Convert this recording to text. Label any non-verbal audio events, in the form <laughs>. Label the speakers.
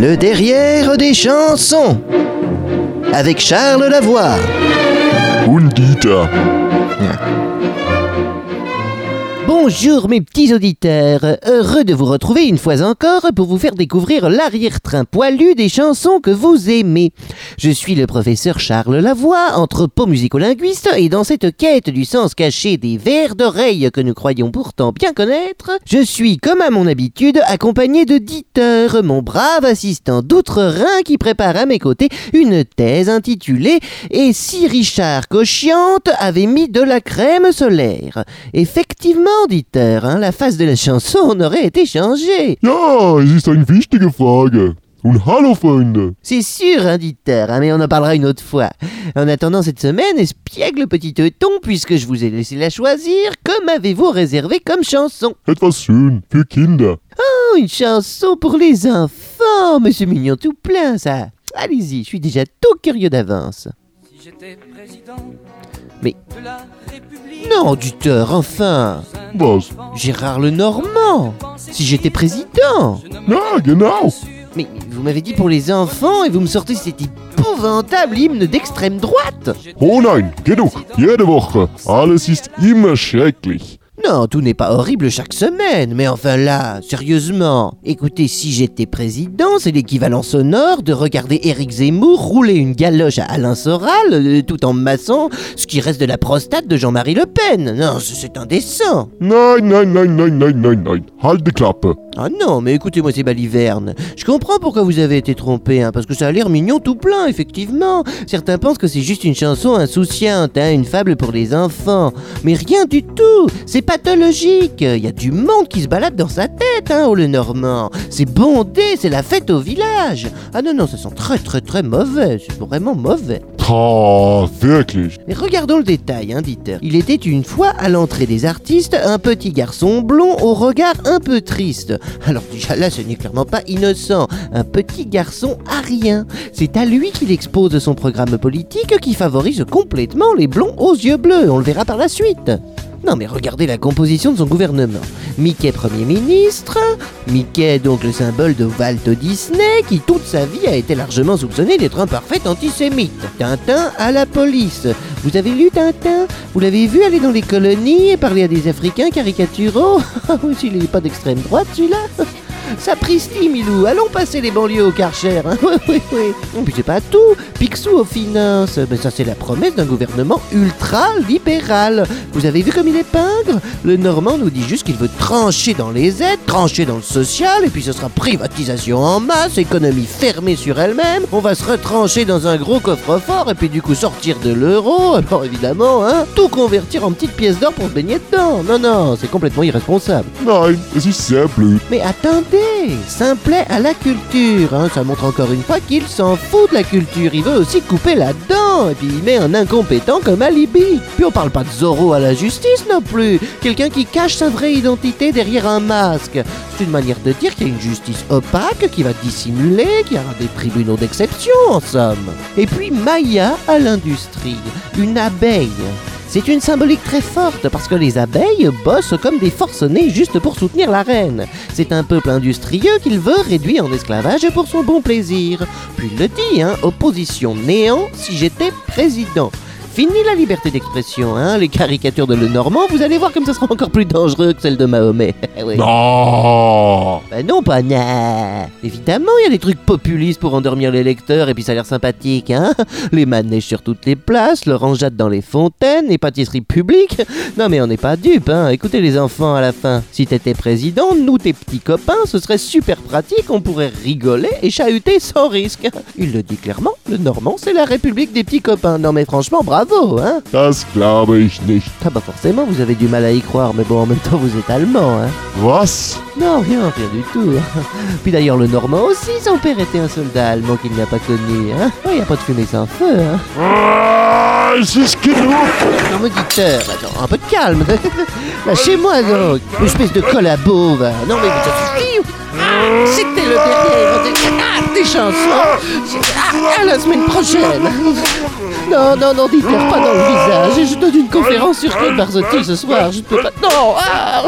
Speaker 1: Le derrière des chansons. Avec Charles Lavoie.
Speaker 2: Und Dieter.
Speaker 3: Bonjour mes petits auditeurs, heureux de vous retrouver une fois encore pour vous faire découvrir l'arrière-train poilu des chansons que vous aimez. Je suis le professeur Charles Lavoie, anthropo musicolinguiste et dans cette quête du sens caché des vers d'oreille que nous croyons pourtant bien connaître, je suis comme à mon habitude accompagné de Dieter, mon brave assistant d'outre-Rhin qui prépare à mes côtés une thèse intitulée Et si Richard Cochiante avait mis de la crème solaire? Effectivement, Hein, la face de la chanson aurait été changée.
Speaker 2: Ja, es ist eine wichtige Frage. Und hallo Freunde.
Speaker 3: C'est sûr, hein, Dieter, hein, mais on en parlera une autre fois. En attendant cette semaine, espiègle petit teuton, puisque je vous ai laissé la choisir, que m'avez-vous réservé comme chanson?
Speaker 2: Etwas schön für Kinder.
Speaker 3: Oh, une chanson pour les enfants, monsieur Mignon tout plein, ça. Allez-y, je suis déjà tout curieux d'avance.
Speaker 4: Si j'étais président
Speaker 3: Mais-
Speaker 4: de la République.
Speaker 3: Non, Dieter, enfin
Speaker 2: Was?
Speaker 3: Gérard Lenormand Si j'étais président
Speaker 2: Ja, genau.
Speaker 3: Mais vous m'avez dit pour les enfants et vous me sortez cet épouvantable hymne d'extrême droite
Speaker 2: Oh nein, genug. Jede Woche. Alles ist immer schrecklich.
Speaker 3: Non, tout n'est pas horrible chaque semaine, mais enfin là, sérieusement. Écoutez, si j'étais président, c'est l'équivalent sonore de regarder Éric Zemmour rouler une galoche à Alain Soral, euh, tout en massant ce qui reste de la prostate de Jean-Marie Le Pen. Non, c'est indécent.
Speaker 2: Nein, nein, nein, nein, nein, nein, nein. Halt die Klappe.
Speaker 3: Ah non, mais écoutez-moi, c'est Baliverne. Je comprends pourquoi vous avez été trompé, hein, parce que ça a l'air mignon tout plein, effectivement. Certains pensent que c'est juste une chanson insouciante, hein, une fable pour les enfants. Mais rien du tout, c'est pathologique. Il y a du monde qui se balade dans sa tête, hein, au Le Normand. C'est bondé, c'est la fête au village. Ah non, non, ça sent très, très, très mauvais. C'est vraiment mauvais.
Speaker 2: Wirklich.
Speaker 3: Mais regardons le détail, hein, Dieter. Il était une fois à l'entrée des artistes un petit garçon blond au regard un peu triste. Alors déjà là, ce n'est clairement pas innocent. Un petit garçon arien. C'est à lui qu'il expose son programme politique qui favorise complètement les blonds aux yeux bleus. On le verra par la suite. Non mais regardez la composition de son gouvernement. Mickey Premier ministre, Mickey donc le symbole de Walt Disney qui toute sa vie a été largement soupçonné d'être un parfait antisémite. Tintin à la police. Vous avez lu Tintin? Vous l'avez vu aller dans les colonies et parler à des Africains caricaturaux? <laughs> S'il n'est pas d'extrême droite celui-là? Sapristi, Milou, allons passer les banlieues au Karcher. Hein <laughs> oui, oui, oui. Puis c'est pas tout. Picsou aux finances. Mais ça, c'est la promesse d'un gouvernement ultra-libéral. Vous avez vu comme il est pingre? Le Normand nous dit juste qu'il veut trancher dans les aides, trancher dans le social, et puis ce sera privatisation en masse, économie fermée sur elle-même. On va se retrancher dans un gros coffre-fort, et puis du coup sortir de l'euro. <laughs> Alors évidemment, hein, tout convertir en petites pièces d'or pour se baigner dedans. Non, non, c'est complètement irresponsable.
Speaker 2: Ist sehr blöd.
Speaker 3: Mais attendez, Simplet à la culture, hein, ça montre encore une fois qu'il s'en fout de la culture, il veut aussi couper là-dedans, et puis il met un incompétent comme alibi. Puis on parle pas de Zorro à la justice non plus, quelqu'un qui cache sa vraie identité derrière un masque. C'est une manière de dire qu'il y a une justice opaque qui va dissimuler, qu'il y aura des tribunaux d'exception en somme. Et puis Maya à l'industrie, une abeille. C'est une symbolique très forte parce que les abeilles bossent comme des forcenés juste pour soutenir la reine. C'est un peuple industrieux qu'il veut réduire en esclavage pour son bon plaisir. Puis il le dit, hein, opposition néant si j'étais président. Fini la liberté d'expression, hein, les caricatures de Le Normand, vous allez voir comme ça sera encore plus dangereux que celles de Mahomet. <laughs> Oui.
Speaker 2: Na.
Speaker 3: Ben non, pas na. Évidemment, il y a des trucs populistes pour endormir les lecteurs et puis ça a l'air sympathique, hein. Les manèges sur toutes les places, l'orangeade dans les fontaines, les pâtisseries publiques. Non mais on n'est pas dupes, hein. Écoutez les enfants à la fin. Si t'étais président, nous tes petits copains, ce serait super pratique, on pourrait rigoler et chahuter sans risque. Il le dit clairement, le Normand c'est la république des petits copains. Non mais franchement, bravo, hein.
Speaker 2: Das glaube ich nicht.
Speaker 3: Ah bah forcément, vous avez du mal à y croire, mais bon, en même temps vous êtes allemand, hein.
Speaker 2: Was?
Speaker 3: Non, rien, rien du tout. <laughs> Puis d'ailleurs, le Normand aussi, son père était un soldat allemand qu'il n'a pas connu. Hein Il n'y a pas de fumée sans feu. Hein
Speaker 2: Ah, es ist genug.
Speaker 3: non, me dites attends, un peu de calme. <laughs> Lâchez-moi donc, une espèce de collabo, va. Non, mais ça suffit. Ah, C'était le dernier des, ah, chansons. Ah, à la semaine prochaine. Non, non, non, dites pas dans le visage. Je donne une conférence sur Claude Barzotti ce soir. Je ne peux pas. Non ah